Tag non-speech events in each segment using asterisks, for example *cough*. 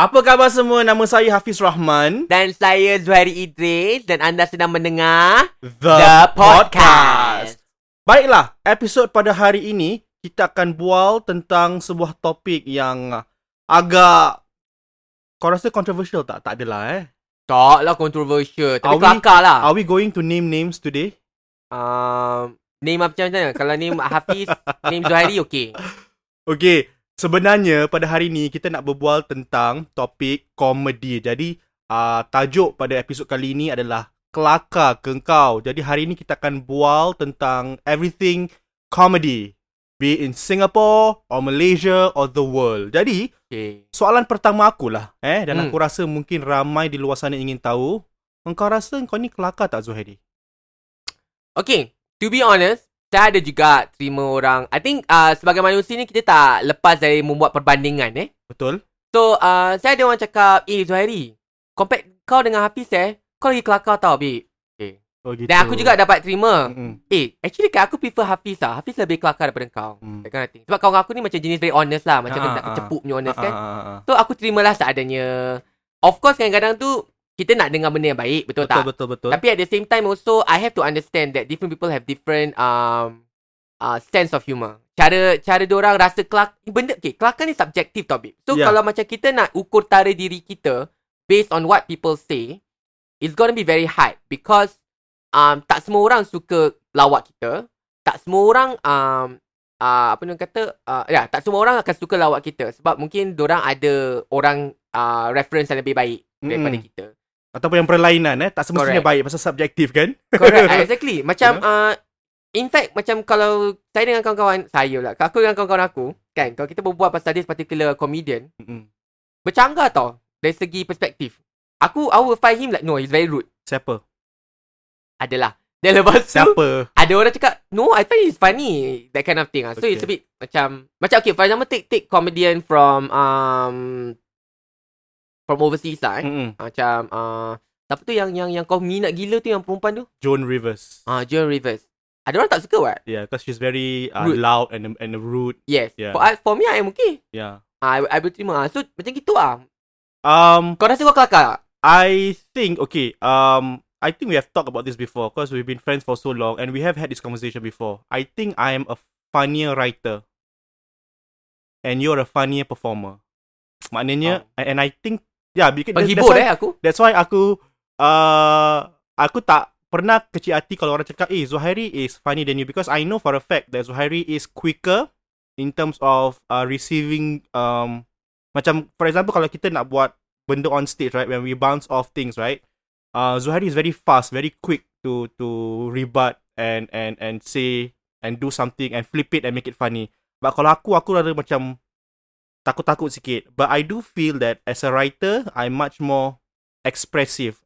Apa khabar semua? Nama saya Hafiz Rahman. Dan saya Zuhairi Idris dan anda sedang mendengar The, Baiklah, episod pada hari ini kita akan bual tentang sebuah topik yang agak kau rasa controversial tak? Tak adalah eh. Tak lah controversial. Tapi Are we- kelakar lah. Are we going to name names today? Um, name apa macam mana? Kalau name Hafiz, name Zuhairi okey. Okay, *laughs* sebenarnya pada hari ini kita nak berbual tentang topik komedi. Jadi, uh, tajuk pada episod kali ini adalah Kelakar ke Engkau. Jadi, hari ini kita akan bual tentang everything comedy. Be it in Singapore or Malaysia or the world. Jadi, Okay. soalan pertama aku lah. Eh, dan Hmm. aku rasa mungkin ramai di luar sana ingin tahu. Engkau rasa kau ni kelakar tak Zuhairi? Okay, to be honest, saya ada juga terima orang. I think uh, sebagai manusia ni kita tak lepas dari membuat perbandingan eh. Betul? So, uh, saya ada orang cakap, eh Zuhairi, compare kau dengan Hafiz eh, kau lagi kelakar tau, babe. Oh, gitu. Dan aku juga dapat terima. Mm-mm. Eh, actually kan aku prefer Hafiz lah. Hafiz lebih kelakar daripada kau. Hmm. That kind of thing. Sebab kawan aku ni macam jenis very honest lah. Macam Ah, dia tak ah. kecepuk punya honest kan. Ah, ah, ah. So aku terimalah seadanya. Of course kadang-kadang tu kita nak dengar benda yang baik, betul, Betul, tak? betul, betul. Tapi at the same time also I have to understand that different people have different um uh, sense of humor. Cara cara orang rasa kelak benda okay, kelakar ni subjektif tau babe. So Yeah. kalau macam kita nak ukur tara diri kita based on what people say, it's gonna be very hard because um tak semua orang suka lawak kita. Tak semua orang um uh, apa nak kata uh, ya tak semua orang akan suka lawak kita sebab mungkin orang ada orang uh, reference yang lebih baik daripada Mm-mm. kita. Ataupun yang perlainan eh. Tak semestinya Correct. baik. Pasal subjektif kan? Correct ah, *laughs* Exactly Macam Yeah. uh, In fact Macam kalau Saya dengan kawan-kawan Saya lah Aku dengan kawan-kawan aku Kan Kalau kita berbual pasal this particular comedian Mm-mm. Bercanggah tau Dari segi perspektif Aku I will find him like No he's very rude Siapa? Adalah Dan lepas tu Siapa? Ada orang cakap No I find he's funny That kind of thing ah. So Okay. it's a bit Macam Macam okay For example Take take comedian from um From overseas lah eh. Mm-mm. Macam uh, Siapa tu yang yang yang kau minat gila tu yang perempuan tu? Joan Rivers. Ah, Joan Rivers. Ada orang tak suka what? Yeah, because she's very uh, Rude. loud and and rude. Yes. Yeah. For, I- for me, I am okay. Yeah. Ah, I, I boleh terima. Ah, So, macam gitu ah. Um, Kau rasa kau kelakar tak? I think okay. Um, I think we have talked about this before because we've been friends for so long and we have had this conversation before. I think I am a funnier writer, and you're a funnier performer. Maknanya, and, and I think yeah, because that's Penghibur why- eh aku. That's why aku uh, aku tak pernah kecil hati kalau orang cakap eh Zuhairi is funny than you because I know for a fact that Zuhairi is quicker in terms of uh, receiving um macam for example kalau kita nak buat benda on stage right when we bounce off things right uh, Zuhairi is very fast very quick to to rebut and and and say and do something and flip it and make it funny but kalau aku aku rada macam takut-takut sikit but I do feel that as a writer I'm much more expressive.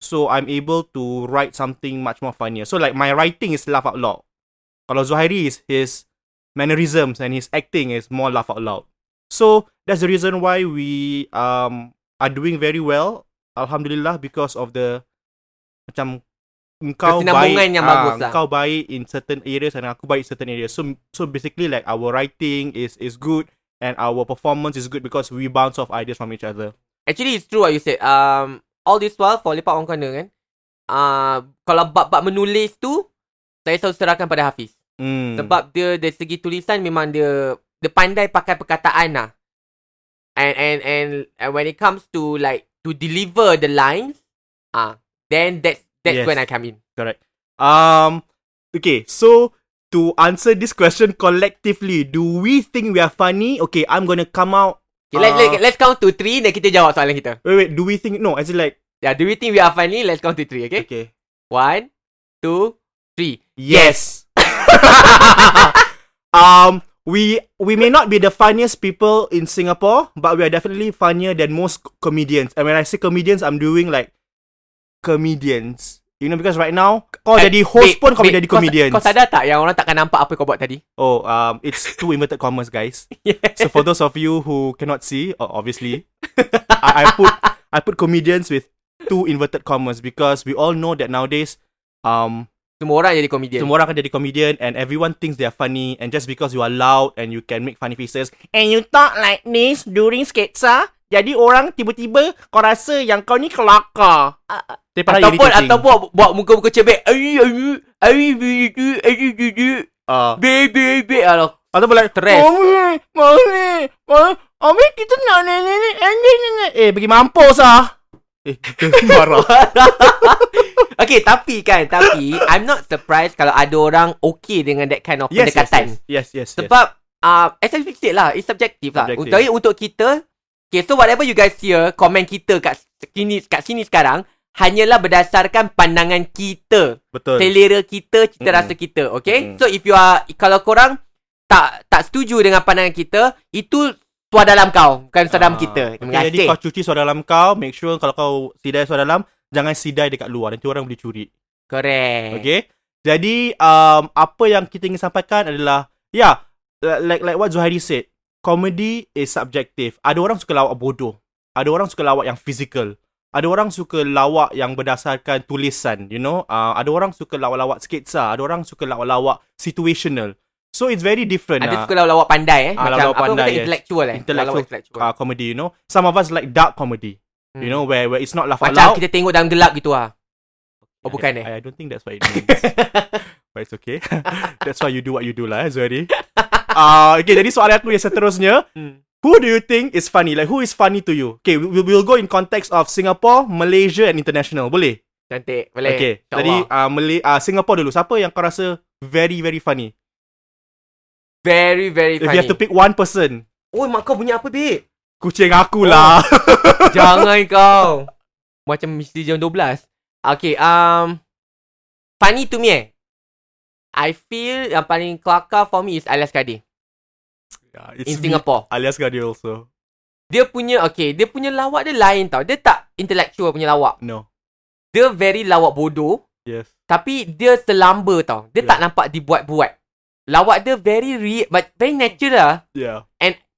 So I'm able to write something much more funnier. So like my writing is laugh out loud. Kalau Zuhairi is his mannerisms and his acting is more laugh out loud. So that's the reason why we um are doing very well. Alhamdulillah because of the macam engkau baik yang ah, bagus lah. Engkau baik in certain areas and aku baik in certain areas. So so basically like our writing is is good and our performance is good because we bounce off ideas from each other. Actually, it's true what you said. Um, all this while, for lepak orang kena kan. Uh, kalau bab-bab menulis tu, saya selalu serahkan pada Hafiz. Hmm. Sebab dia dari segi tulisan memang dia dia pandai pakai perkataan lah. And and and, and when it comes to like to deliver the lines, ah, then that's that's Yes. when I come in. Correct. Um. Okay. So to answer this question collectively, do we think we are funny? Okay, I'm gonna come out. Okay, let, Ah. let, let's count to three dan kita jawab soalan kita. Wait, wait. Do we think? No, as in like. Yeah, do we think we are funny? Let's count to three, okay? Okay. One, two, three. Yes. *laughs* um. We we may not be the funniest people in Singapore, but we are definitely funnier than most comedians. And when I say comedians, I'm doing like comedians. You know, because right now, kau Eh, jadi host babe, pun kau babe, jadi kau sa- comedians. Kau sadar tak yang orang takkan nampak apa kau buat tadi? Oh, um, it's two inverted commas, guys. *laughs* So for those of you who cannot see, uh, obviously, I, I put I put comedians with two inverted commas because we all know that nowadays, um, Semua orang jadi komedian. semua orang akan jadi comedian and everyone thinks they are funny and just because you are loud and you can make funny faces and you talk like this during sketsa, Jadi orang tiba-tiba kau rasa yang kau ni kelakar. Daripada Ataupun ataupun buat muka-muka cebek. Ai ai ai ai ai ai Ah. be be be. Ataupun like Stress. Mami Mami Mami kita nak ni ni ni ni ni ni Eh pergi mampus ah Eh kita marah Okay tapi kan Tapi I'm not surprised Kalau ada orang Okay dengan that kind of Yes yes pendekatan yes Yes yes, yes. Sebab uh, As I lah It's subjective lah Subjective. Jadi untuk kita Okay so whatever you guys hear Komen kita kat sini, kat sini sekarang Hanyalah berdasarkan pandangan kita. Betul. Selera kita Cita Mm-mm. rasa kita Okay? Mm-mm. So if you are Kalau korang Tak tak setuju dengan pandangan kita Itu Suar dalam kau Bukan suar dalam Ah, kita. Terima okay, Jadi kau cuci suara dalam kau Make sure kalau kau sidai suara dalam Jangan sidai dekat luar Nanti orang boleh curi. Correct. Okay? Jadi um, Apa yang kita ingin sampaikan adalah Ya yeah, Like like what Zuhairi said Comedy is subjective. Ada orang suka lawak bodoh. Ada orang suka lawak yang physical Ada orang suka lawak yang berdasarkan tulisan You know. Uh, Ada orang suka lawak-lawak sketsa Ada orang suka lawak-lawak situational. So it's very different Ada uh, suka lawak pandai eh? Ah, Macam lawak apa pandai, yes. intellectual eh? Intellectual, Lawak intellectual. uh, comedy you know. Some of us like dark comedy Hmm. You know where where it's not laugh out Macam loud kita tengok dalam gelap gitu ah. Oh, bukan eh? I, I don't think that's what it means. *laughs* But it's okay. *laughs* That's why you do what you do lah eh, Zuhairi uh, Okay jadi soalan aku yang seterusnya. Hmm. Who do you think is funny? Like who is funny to you? Okay, we, we will go in context of Singapore, Malaysia and international. Boleh? Cantik. Boleh. Okay. Jadi uh, Malay, uh, Singapore dulu. Siapa yang kau rasa very very funny? very very If funny. you have to pick one person, Oh, mak kau bunyi apa, babe? kucing aku Oh. lah. *laughs* Jangan kau. Macam mesti jam 12. Okay, um funny to me eh. I feel yang paling kelakar for me is Alias Kadi yeah, in Singapore. Alias Gadi also. Dia punya okay, dia punya lawak dia lain tau. Dia tak intellectual punya lawak. No. Dia very lawak bodoh. Yes. Tapi dia selamba tau. Dia Yeah. tak nampak dibuat-buat. Lawak dia very real, but very natural. Yeah.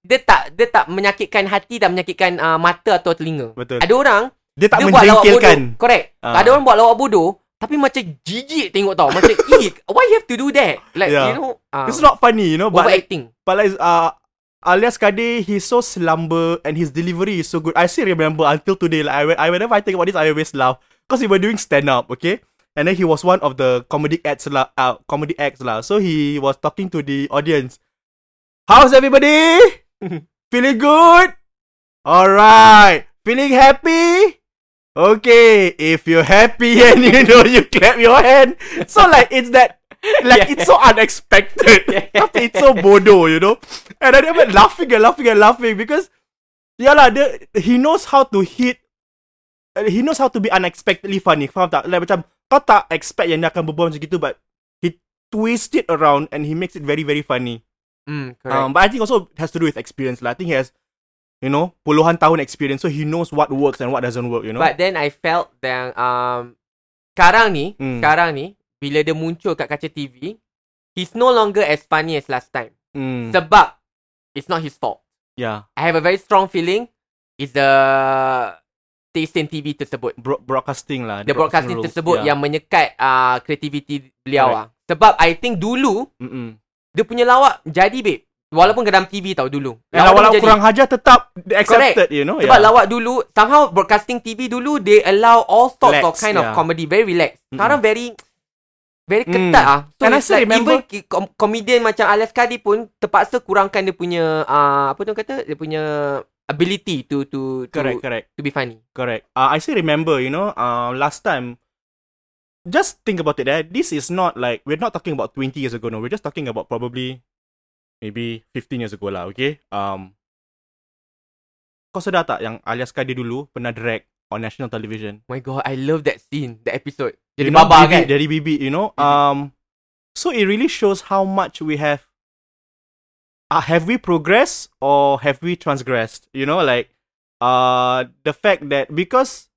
Dia tak dia tak menyakitkan hati dan menyakitkan uh, mata atau telinga. Betul. Ada orang Dia tak dia buat lawak bodoh. menjengkelkan. Correct. Ah. Ada orang buat lawak bodoh tapi macam jijik tengok tau. Macam, *laughs* eh, why you have to do that? Like, Yeah. you know, uh, It's not funny, you know, but like, overacting. but like uh Alias Kade, he's so slumber and his delivery is so good. I still remember until today, like I, I whenever I think about this, I always laugh because he were doing stand up, okay, and then he was one of the comedy acts lah, uh, comedy acts lah. So he was talking to the audience. How's everybody? *laughs* Feeling good? All right. Feeling happy? Okay, if you're happy *laughs* and you know you clap your hand. So like it's that like Yeah. it's so unexpected. *laughs* Tapi it's so bodoh, you know. And then they were laughing and laughing and laughing because yeah lah, dia, he knows how to hit he knows how to be unexpectedly funny. Faham tak? Like macam kau tak expect yang dia akan berbual macam gitu but he twist it around and he makes it very very funny. Hmm, correct. Um, but I think also has to do with experience lah. I think he has you know puluhan tahun experience so he knows what works and what doesn't work, you know. But then I felt that um, sekarang ni, Hmm. sekarang ni, bila dia muncul kat kaca TV, he's no longer as funny as last time. mm, Sebab, it's not his fault. yeah, I have a very strong feeling it's the station TV tersebut. Bro- broadcasting lah. The broadcasting rules, tersebut yeah. yang menyekat uh, kreativiti beliau ah. Sebab I think dulu Mm-mm. dia punya lawak jadi babe. Walaupun ke dalam TV tau dulu. And Lawak kurang hajar tetap accepted, you know. Sebab yeah. lawak dulu somehow broadcasting TV dulu they allow all sorts of Relax, kind of yeah. comedy very relaxed. Sekarang very very Mm. ketat ah. So And I it's still like remember- even comedian macam Alias Kadi pun terpaksa kurangkan dia punya uh, apa tu kata dia punya ability to to to, correct, correct, to be funny. correct. Uh, I still remember, you know, uh, last time. Just think about it. Eh? This is not like we're not talking about 20 years ago. No, we're just talking about probably maybe 15 years ago lah. Okay. Um, kau sedar tak yang alias Kadi dulu pernah drag on national television? My god, I love that scene, that episode. Jadi you know, baba Bibi, kan? Dari Bibi, you know. Bibi. Um, so it really shows how much we have. Uh, have we progressed or have we transgressed? You know, like uh, the fact that because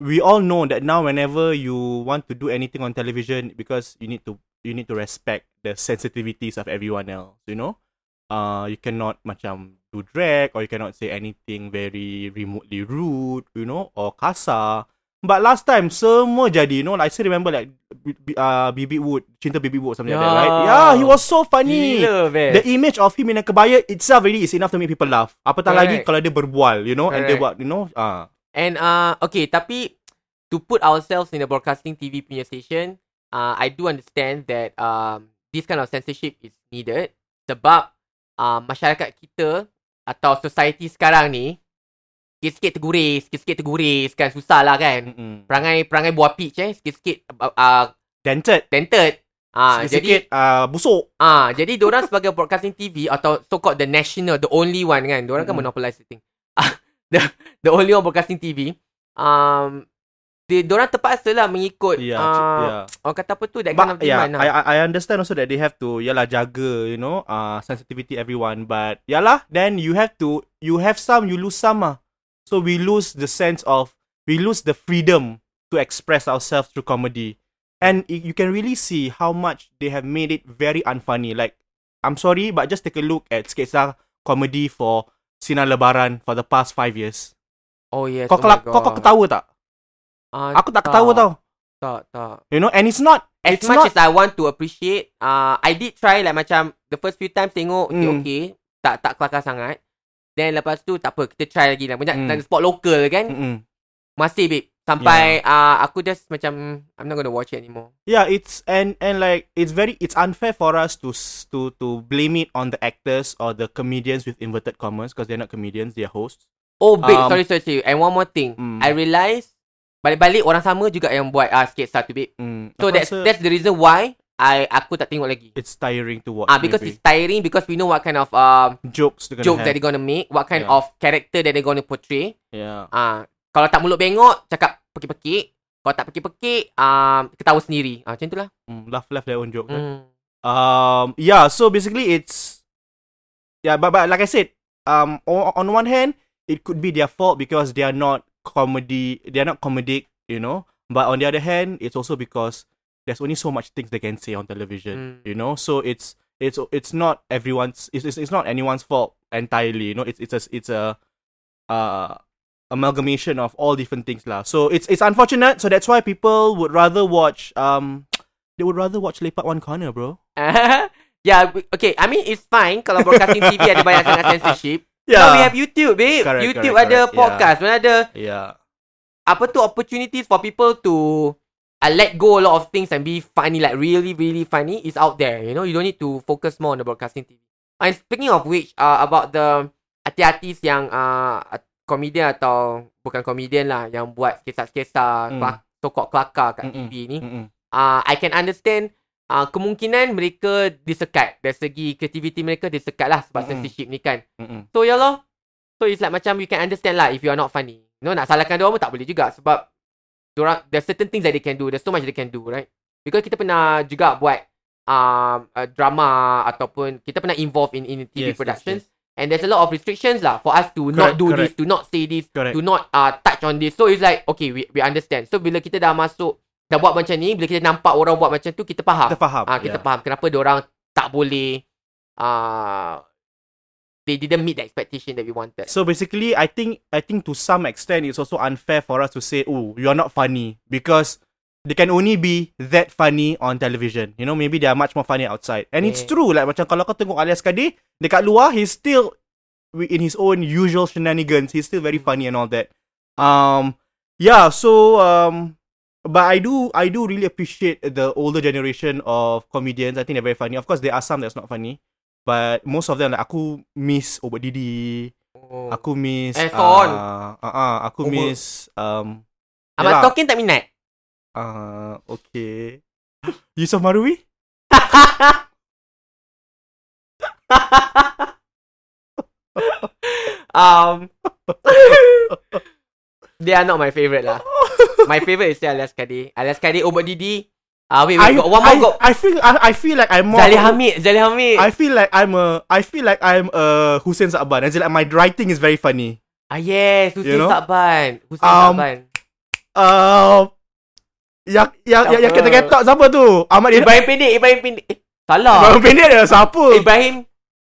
we all know that now whenever you want to do anything on television, because you need to you need to respect the sensitivities of everyone else. You know, uh, you cannot macam do drag or you cannot say anything very remotely rude. You know, or kasar But last time semua jadi, you know, like, I still remember like uh, Bibi Wood, Cinta Bibi Wood, something like that, right? Yeah. Yeah, he was so funny. Gila, best. The image of him in a kebaya itself really is enough to make people laugh. Apatah lagi Correct. kalau dia berbual, you know, and dia buat, you know, ah. And uh okay, tapi to put ourselves in a broadcasting TV punya station, uh, I do understand that um this kind of censorship is needed sebab uh, masyarakat kita atau society sekarang ni sikit-sikit terguris, sikit-sikit terguris kan susah lah kan. Mm-mm. Perangai perangai buah peach eh, sikit-sikit uh, uh, dented. dented. Ah, jadi uh, busuk. Ah, jadi diorang *laughs* sebagai broadcasting TV atau so called the national, the only one kan. Diorang kan Mm-mm. monopolize the thing. *laughs* The the only one broadcasting TV. Um, di, diorang terpaksa lah mengikut Yeah, uh, yeah. orang kata apa tu that kind of But yeah, demand I lah. I I understand also that they have to yalah jaga, you know, uh sensitivity everyone. But yalah, then you have to you have some, you lose some. Ah. So we lose the sense of we lose the freedom to express ourselves through comedy. And you can really see how much they have made it very unfunny. Like, I'm sorry, but just take a look at sketsa comedy for Sinar Lebaran for the past five years. oh yes. Kau, oh kelak, kau, kau ketawa tak? Ah, Aku tak ketawa tau. Tak, tak. You know, and it's not. As it's much not, as I want to appreciate, uh, I did try like macam the first few times tengok okay, Mm. okay, tak tak kelakar sangat. Then lepas tu tak apa, kita try lagi lah. Banyak Mm. mm. spot local kan. Mm-mm. Masih babe. Sampai uh, aku just macam I'm not gonna watch it anymore. Yeah, it's and and like it's very it's unfair for us to to to blame it on the actors or the comedians with inverted commas because they're not comedians, they're hosts. Oh babe, Um, sorry sorry sorry. And one more thing. Mm. I realise balik-balik orang sama juga yang buat uh, skate satu babe. Mm, So that's rasa that's the reason why I aku tak tengok lagi. it's tiring to watch. Ah because maybe. it's tiring because we know what kind of um jokes they're gonna jokes that have. they're gonna make, what kind Yeah. of character that they're gonna portray. Yeah. Ah kalau tak mulut bengok, cakap pekik-pekik. Kalau tak pekik-pekik, um, ketawa sendiri. Ah macam itulah. Mm, laugh laugh their own joke. kan? Mm. Um yeah, so basically it's yeah, but but like I said, um on, on one hand, it could be their fault because they are not comedy they are not comedic, you know. But on the other hand, it's also because there's only so much things they can say on television. Mm. You know? So it's it's it's not everyone's it's, it's, it's not anyone's fault entirely, you know. It's it's a it's a uh amalgamation of all different things lah. So it's it's unfortunate, so that's why people would rather watch um *tsk* they would rather watch Lepak One Corner, bro. *laughs* yeah, okay. I mean, it's fine kalau broadcasting TV ada banyak sangat censorship. Now we have YouTube, babe. Correct, YouTube correct, ada correct. podcast, mana ada Yeah. apa tu opportunities for people to uh, let go a lot of things and be funny, like really, really funny is out there. You know, you don't need to focus more on the broadcasting TV. And speaking of which, uh, about the artis yang uh, komedian atau bukan komedian lah yang buat skesa-skesa, Mm. sokok kelakar kat Mm-mm. TV ni. Mm-mm. uh, I can understand uh, kemungkinan mereka disekat dari segi creativity mereka disekat lah sebab Mm-mm. censorship ni kan. Mm-mm. So ya lah. So it's like macam you can understand lah if you are not funny. You know nak salahkan dia pun tak boleh juga sebab orang there's certain things that they can do. There's so much they can do, right? Because kita pernah juga buat um, uh, drama ataupun kita pernah involve in in TV Yes, yes, productions and there's a lot of restrictions lah for us to not Correct, do correct. this, to not say this, Correct. to not uh, touch on this. So it's like okay, we we understand. So bila kita dah masuk dah buat macam ni, bila kita nampak orang buat macam tu, kita faham. Kita faham. Ah, kita yeah. faham kenapa dia orang tak boleh uh, they didn't meet the expectation that we wanted. So basically, I think I think to some extent it's also unfair for us to say, "Oh, you're not funny," because they can only be that funny on television. You know, maybe they are much more funny outside. And it's Yeah. true. Like macam kalau kau tengok Alias Kadi dekat luar, he's still in his own usual shenanigans. He's still very funny and all that. Um, yeah. So um, but I do I do really appreciate the older generation of comedians. I think they're very funny. Of course, there are some that's not funny. But most of them like aku miss Obot Didi, Oh. Aku miss Eh, Son. uh, uh, uh, Aku miss um, Ahmad yelah. Stokin tak minat. uh, Okay *gasps* Yusof Marui *laughs* um, *laughs* they are not my favourite lah. *laughs* My favourite is still Alias Kadi. Alias Kadi, Obot Didi. Ah, wait, wait, I, got one more. I, got I feel I, I feel like I'm more Zali Hamid. Zali Hamid. I feel like I'm a I feel like I'm a Hussein Sa'ban As like my writing is very funny ah, yes. Hussein You know? Sakban. Hussein Um, Sakban. Uh yang yang yang, yang Siapa? ketok-ketok siapa tu? Ahmad Ibrahim. Ibrahim Pendek. Ibrahim Pendek. Eh, salah. Ibrahim pendek dia siapa? Ibrahim.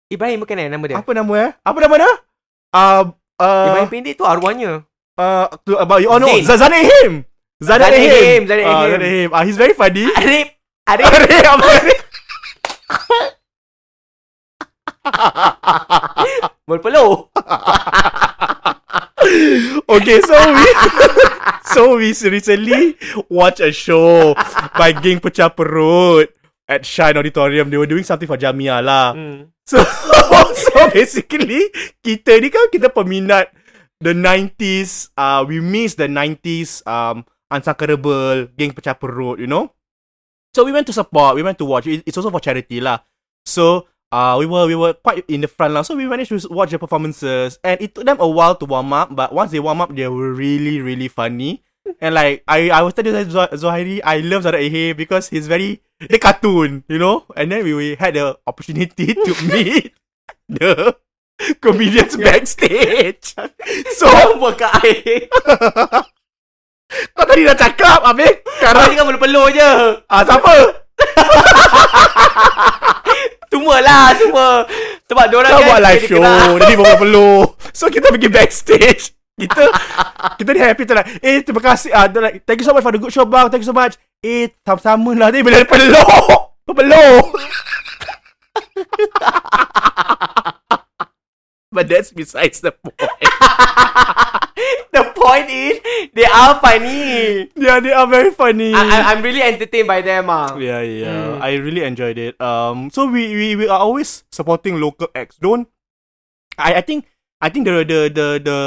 Ibrahim bukan eh nama dia. Apa nama eh? Apa nama dia? Uh, uh, Ibrahim Pendek tu arwahnya. Uh, to, about you oh no Zain. Zazan Him. Rahim, Zadat Ah, Rahim. Zadat Rahim. Ah, he's very funny. *laughs* Arif. Arif. Arif? *laughs* Berpeluh. *laughs* okay, so we so we recently watch a show by Geng Pecah Perut at Shine Auditorium. They were doing something for Jamia lah. Hmm. So so basically kita ni kan kita peminat the 90s. Uh, we miss the 90s um Unsuckerable, Geng Pecah Perut, you know. So we went to support, we went to watch. It- It's also for charity lah. So uh, we were we were quite in the front lah. So we managed to watch the performances, and it took them a while to warm up. But once they warm up, they were really really funny. And like I I was telling Zoh- Zohairi, I love Zara Ehe because he's very the cartoon, you know. And then we, we had the opportunity *laughs* to meet *laughs* the comedians backstage. So kat air? kau tadi dah cakap, Habis Kau sekarang cakap berpeluh je. ah siapa? *laughs* Semua lah, semua. Sebab diorang kan buat live show. Jadi bawa peluh So kita pergi backstage Kita Kita ni happy tu like Eh terima kasih ah, uh, like, Thank you so much for the good show bang Thank you so much Eh sama-sama lah Dia bila peluh Peluh *laughs* But that's besides the point *laughs* The point is, they are funny. Yeah they are very funny I, I, I'm really entertained by them ah. Yeah, yeah. Mm. I really enjoyed it. Um, so we, we we are always supporting local acts. Don't. I I think I think the the the the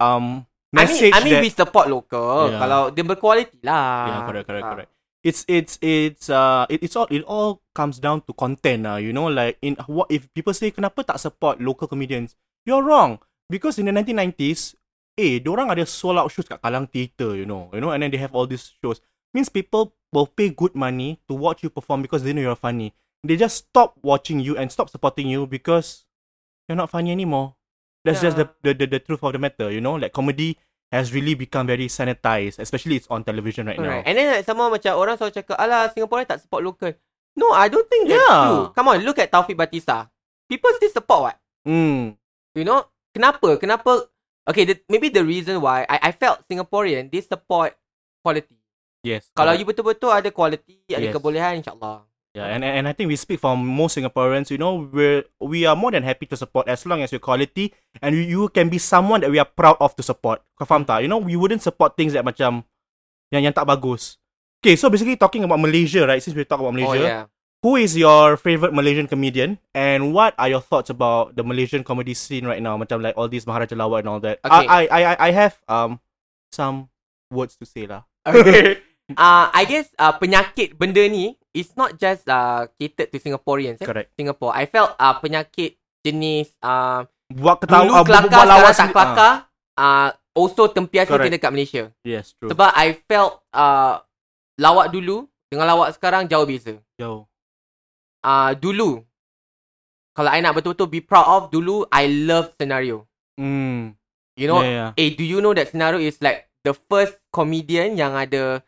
um I mean, message I mean that we support local. Yeah. Kalau dia berkualiti lah. yeah correct correct Ah. correct. It's it's it's uh it, it's all it all comes down to content uh, you know like in what if people say kenapa tak support local comedians? You're wrong. Because in the 1990s eh orang ada sold out shows kat Kalang Theatre you know you know and then they have all these shows. Means people will pay good money to watch you perform because they know you're funny. They just stop watching you and stop supporting you because you're not funny anymore. That's just the, Yeah. the the the truth of the matter you know like comedy has really become very sanitized especially it's on television right now Alright. And then like, sama macam orang selalu cakap, alah Singapore tak support local. No, I don't think that's Yeah. true. Come on, look at Taufik Batista. People still support what? Mm. You know? Kenapa? Kenapa? Okay, the, maybe the reason why I, I felt Singaporean, they support quality. Yes. Kalau correct. you betul-betul ada quality, ada Yes. kebolehan, insyaAllah. Yeah, and and I think we speak for most Singaporeans. You know, we we are more than happy to support as long as your quality and you, you can be someone that we are proud of to support. Kau faham tak? You know, we wouldn't support things that macam yang yang tak bagus. Okay, so basically talking about Malaysia, right? Since we talk about Oh, Malaysia, yeah. who is your favorite Malaysian comedian and what are your thoughts about the Malaysian comedy scene right now? Macam like all these Maharaja Lawak and all that. Okay. I, I I I have um some words to say lah. Okay. *laughs* uh, I guess uh, penyakit benda ni is not just uh, catered to Singaporeans. Eh? Correct. Singapore. I felt uh, penyakit jenis uh, Buat ketawa dulu ah, kelakar buat lawak sekarang tak kelakar. Uh, also tempias kita dekat Malaysia. Yes, true. Sebab I felt uh, lawak dulu dengan lawak sekarang jauh beza. Yo. Uh, dulu kalau I nak betul-betul be proud of dulu I love scenario. Mm. You know, yeah, yeah. eh do you know that scenario is like the first comedian yang ada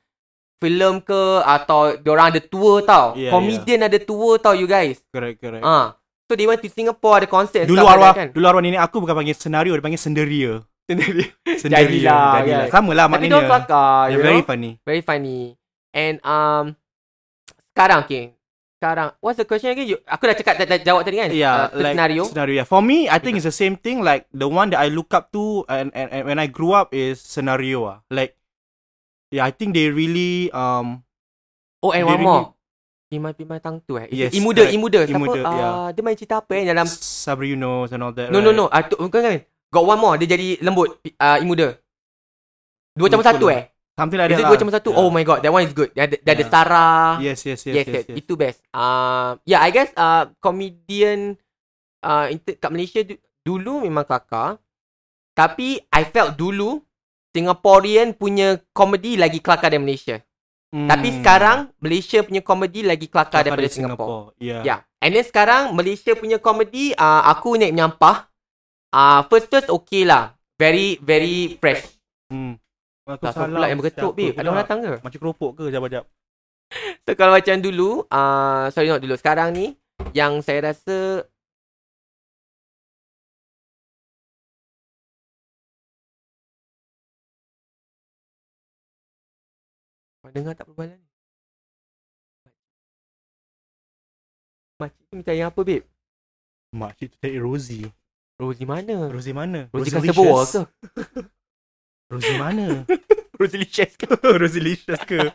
filem ke atau orang ada tour tau. Yeah, comedian ada tour tau you guys. Correct, correct. Ah. So they went to Singapore ada concert and Dulu arwah, kan. dulu arwah nenek aku bukan panggil senario, dia panggil senderia. Sendiri. *laughs* Senderia. Jadilah, Jadilah. kan. Sama lah Tapi maknanya. dia kelakar, They're you very know? funny. Very funny. And um sekarang okay. Sekarang what's the question again? You, aku dah cakap dah, dah jawab tadi kan? Yeah, uh, like scenario. Scenario. Yeah. For me, I think it's the same thing. Like the one that I look up to and, and, and when I grew up is scenario. Ah, like yeah, I think they really um Oh and one more. Pimai Pimai Tang tu eh. Yes, Imuda, correct. Imuda. Siapa? Imuda, Ah, yeah. dia main cerita apa eh dalam Sabri Yunus and all that. No no right? no. Ah tu bukan kan. Got one more. Dia jadi lembut. Uh, Imuda. Dua campur satu eh. Something like Is that. it lah. dua campur satu? Yeah. Oh my god, that one is good. Dia ada, dia ada Yeah. Sarah. Yes, yes, yes, yes, yes. yes, yes. Itu best. Uh, yeah, I guess uh, comedian uh, kat Malaysia du- dulu memang kelakar. Tapi I felt dulu Singaporean punya komedi lagi kelakar dari Malaysia. Mm. Tapi sekarang Malaysia punya komedi lagi kelakar Kelakar daripada dari Singapore. Yeah. Yeah. And then sekarang Malaysia punya komedi uh, aku naik menyampah. Uh, first first okay lah. Very very fresh. Hmm. Aku Tak tahu pula yang berketuk babe. Ada orang datang ke? Macam keropok ke jap-jap? *laughs* So kalau macam dulu, uh, sorry not dulu. Sekarang ni yang saya rasa Kau dengar tak perbualan ni? Makcik tu minta yang apa, babe? Makcik tu cari Rosie. Rosie mana? Rosie mana? Rosie. Kasabua ke? *laughs* Rosie mana? *laughs* Rosie Licious ke? *laughs* Rosilicious ke?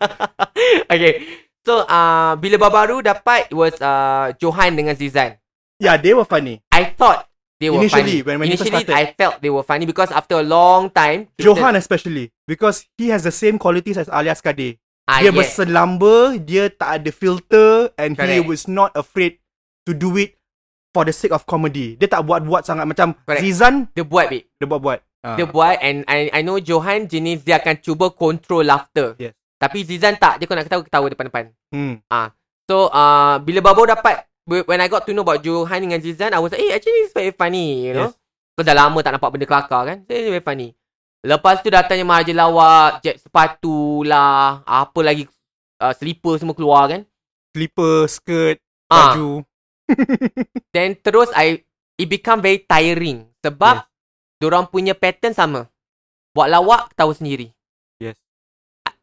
okay. So, uh, bila baru dapat was uh, Johan dengan Zizan. yeah, they were funny. I thought they were Initially, funny. when- when Initially, started. I felt they were funny because after a long time, Johan especially because he has the same qualities as Alias Kade. Ah, Dia yes. berselamba, dia tak ada filter and he Correct. was not afraid to do it for the sake of comedy. Dia tak buat-buat sangat macam Correct. Zizan Dia buat, babe. dia buat-buat. Ah. Dia buat and I I know Johan jenis dia akan cuba control laughter. Yes. Tapi Zizan tak. Dia kau nak ketawa ketawa depan-depan. Hmm. So uh, bila baru dapat when I got to know about Johan dengan Zizan, I was like, eh actually it's very funny, you know. Yes. Because dah lama tak nampak benda kelakar kan. So it's very funny. Lepas tu datangnya Mahathir Lawak, jet sepatu lah, apa lagi uh, slipper semua keluar kan. Slipper, skirt, Ah, baju. *laughs* then terus I it become very tiring sebab Yes. Diorang punya pattern sama. Buat lawak ketawa sendiri. Yes.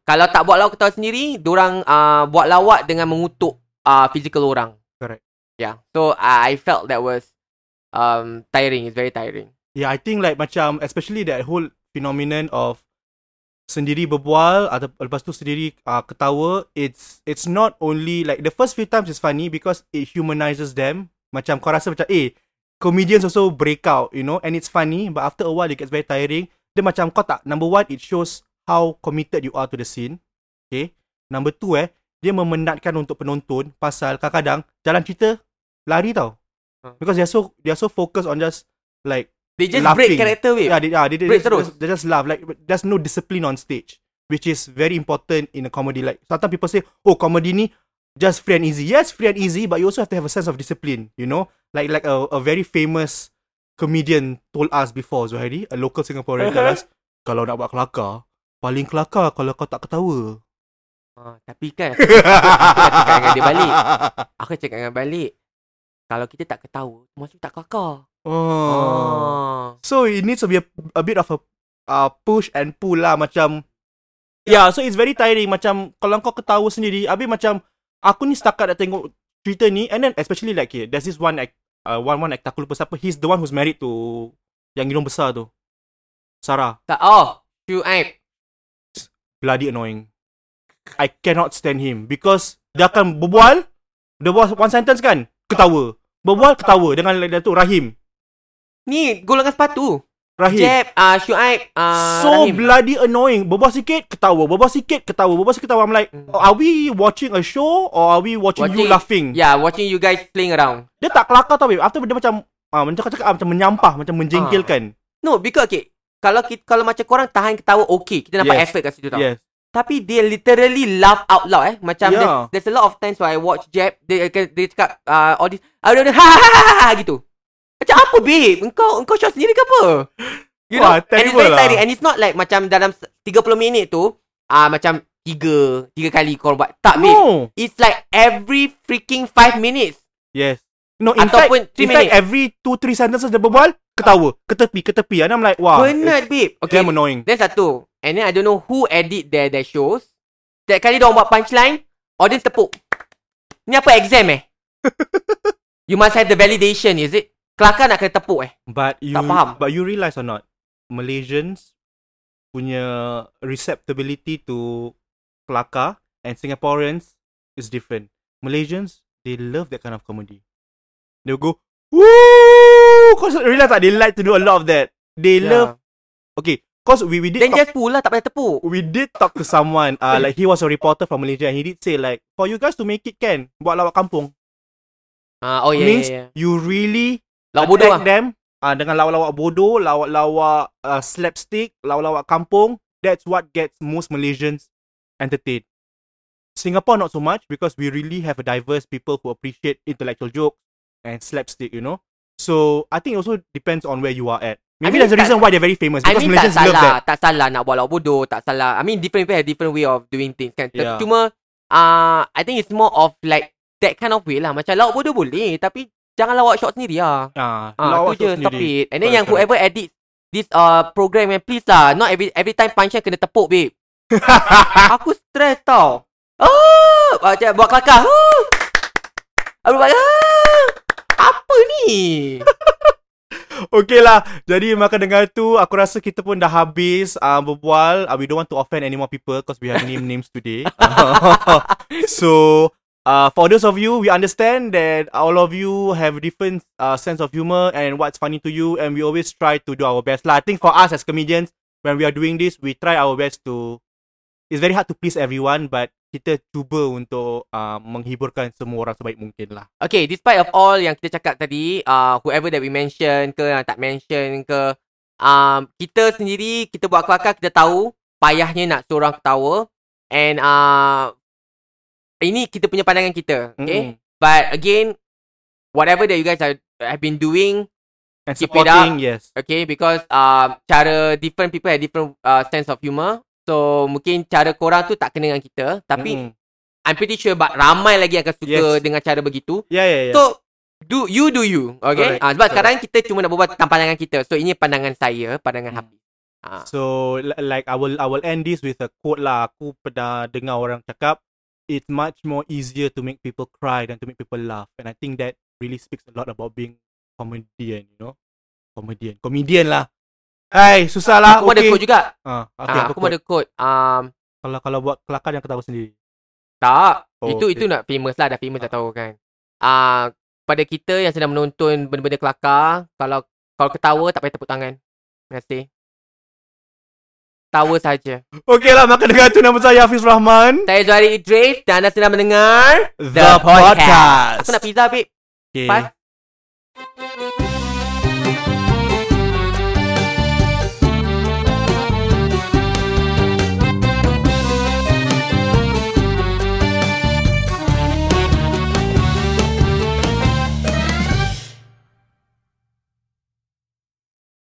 Kalau tak buat lawak ketawa sendiri, diorang uh, buat lawak dengan mengutuk uh, physical orang. Correct. Yeah. So uh, I felt that was um tiring. It's very tiring. Yeah, I think like macam especially that whole phenomenon of sendiri berbual atau lepas tu sendiri uh, ketawa it's it's not only like the first few times is funny because it humanizes them. Macam kau rasa macam eh comedians also break out you know and it's funny but after a while it gets very tiring. Dia macam kau tak number one it shows how committed you are to the scene. Okay? Number two eh dia memenatkan untuk penonton pasal kadang-kadang jalan cerita lari tau. Hmm. because they are so they are so focused on just like They just Laughing. break character with. Yeah, they, yeah, they, they, Break just, terus. they just laugh. Like there's no discipline on stage, which is very important in a comedy. Like sometimes people say, "Oh, comedy ni just free and easy." Yes, free and easy, but you also have to have a sense of discipline. You know, like like a, a very famous comedian told us before, Zuhairi, a local Singaporean, tell us, kalau nak buat kelakar, paling kelakar kalau kau tak ketawa. Ah, tapi kan *laughs* aku, aku nak cakap dengan dia balik. Aku cakap dengan balik. Kalau kita tak ketawa, maksud tak kelakar. Oh. Oh. So it needs to be a, a bit of a uh, push and pull lah macam Yeah, so it's very tiring macam kalau kau ketawa sendiri, habis macam aku ni setakat nak tengok cerita ni and then especially like here, there's this one act, uh, one one actor aku lupa siapa, he's the one who's married to yang hidung besar tu. Sarah, Tak, oh. Shuaib. bloody annoying. I cannot stand him because dia akan berbual, dia buat one sentence kan, ketawa. Berbual ketawa dengan dia tu Rahim. Ni, golongan sepatu. Rahim. Jeb, uh, Shuaib, uh, so Rahim. bloody annoying. Berbual sikit, ketawa. Berbual sikit, ketawa. Berbual sikit, ketawa. I'm like, Mm. are we watching a show or are we watching, you Watching- laughing? Yeah, watching you guys playing around. Dia tak kelakar tau, babe. After dia macam, ah, macam cakap macam menyampah, macam menjengkelkan. No, because okay. Kalau kita, kalau macam korang tahan ketawa, okay. Kita nampak Yes. effort kat situ tau. Yes. Tapi dia literally laugh out loud eh. Macam Yeah. there's, there's a lot of times where I watch Jeb, dia, dia, cakap uh, all this, dia, *laughs* ha, ha, ha, ha, ha, gitu. Macam apa babe? Engkau engkau shot sendiri ke apa? You know, Wah, and it's very lah. tiring. And it's not like macam dalam 30 minit tu, ah uh, macam tiga, tiga kali kau buat. Tak babe. No. It's like every freaking 5 minutes. Yes. No, in Ataupun fact, in fact, every two, three sentences dia berbual, ketawa. Ke tepi, ke tepi. And I'm like, wow. Penat babe. Okay. damn annoying. Then satu. And then I don't know who edit their their shows. Setiap kali diorang buat punchline, audience tepuk. Ni apa exam eh? *laughs* you must have the validation, is it? Kelakar nak kena tepuk eh? But you, Tak faham. but you realize or not, Malaysians punya receptibility to kelakar and Singaporeans is different. Malaysians, they love that kind of comedy. They'll go, woo! Cause realize that they like to do a lot of that. They love, okay, cause we, we did Then talk, just pull lah, tak payah tepuk. we did talk to someone, uh, like he was a reporter from Malaysia and he did say like, for you guys to make it can, buat lawak kampung. Ah, oh yeah, means yeah, yeah. you really Lawak bodoh lah. them uh, dengan lawak-lawak bodoh, lawak-lawak uh, slapstick, lawak-lawak kampung. That's what gets most Malaysians entertained. Singapore not so much because we really have a diverse people who appreciate intellectual jokes and slapstick, you know. So I think it also depends on where you are at. Maybe mean, that's the tak- reason why they're very famous I because mean tak Malaysians love salah, that. tak salah nak buat lawak bodoh, tak salah. I mean different people have different way of doing things kan. Yeah. Cuma uh, I think it's more of like that kind of way lah. Macam lawak bodoh boleh, tapi jangan lawak shot sendiri lah. Ah, Ah, lawak tu je, tu stop sendiri. it. And then Correct, yang whoever edit this uh program, man, please lah, not every every time punchline kena tepuk, babe. *laughs* Aku stres tau. Oh, macam buat kelakar. Oh. Aku buat ah, Apa ni? *laughs* Okay lah Jadi maka dengan tu Aku rasa kita pun dah habis uh, Berbual uh, We don't want to offend any more people Because we have name names today *laughs* So uh, For those of you We understand that All of you Have different uh, Sense of humor And what's funny to you And we always try to do our best lah I think for us as comedians When we are doing this We try our best to It's very hard to please everyone But kita cuba untuk uh, menghiburkan semua orang sebaik mungkin lah. Okay, despite of all yang kita cakap tadi, uh, whoever that we mention ke, yang tak mention ke, um, kita sendiri, kita buat kelakar, kita tahu payahnya nak seorang ketawa. And uh, ini kita punya pandangan kita. Okay? Mm-mm. But again, whatever that you guys are, have been doing, And keep it supporting, yes. okay, because uh, cara different people have different uh, sense of humor. So, mungkin cara korang tu tak kena dengan kita. Tapi, Mm-mm. I'm pretty sure but ramai lagi yang akan suka Yes. dengan cara begitu. Yeah, yeah, yeah. So do you do you, okay? Correct, Ah sebab correct. sekarang kita cuma nak berbual tentang pandangan kita. So ini pandangan saya, pandangan Hmm. Hafiz. Ah. So li- like I will I will end this with a quote lah. Aku pernah dengar orang cakap it's much more easier to make people cry than to make people laugh. And I think that really speaks a lot about being comedian, you know. Comedian. Comedian lah. Hai, susah lah. Aku pun ada okay. quote juga. Ah, okay, apa aku pun ada quote. Um, Kalau kalau buat kelakar yang ketawa sendiri. tak. Oh, itu okay. itu nak famous lah. Dah famous dah tahu kan. Ah, pada kita yang sedang menonton benda-benda kelakar, kalau kalau ketawa tak payah tepuk tangan. Terima kasih. Tawa saja. Okay lah, maka dengan tu nama saya Hafiz Rahman. Saya Zuhairi Idris dan anda sedang mendengar The Podcast. Aku nak pizza, babe. Okay. Pas.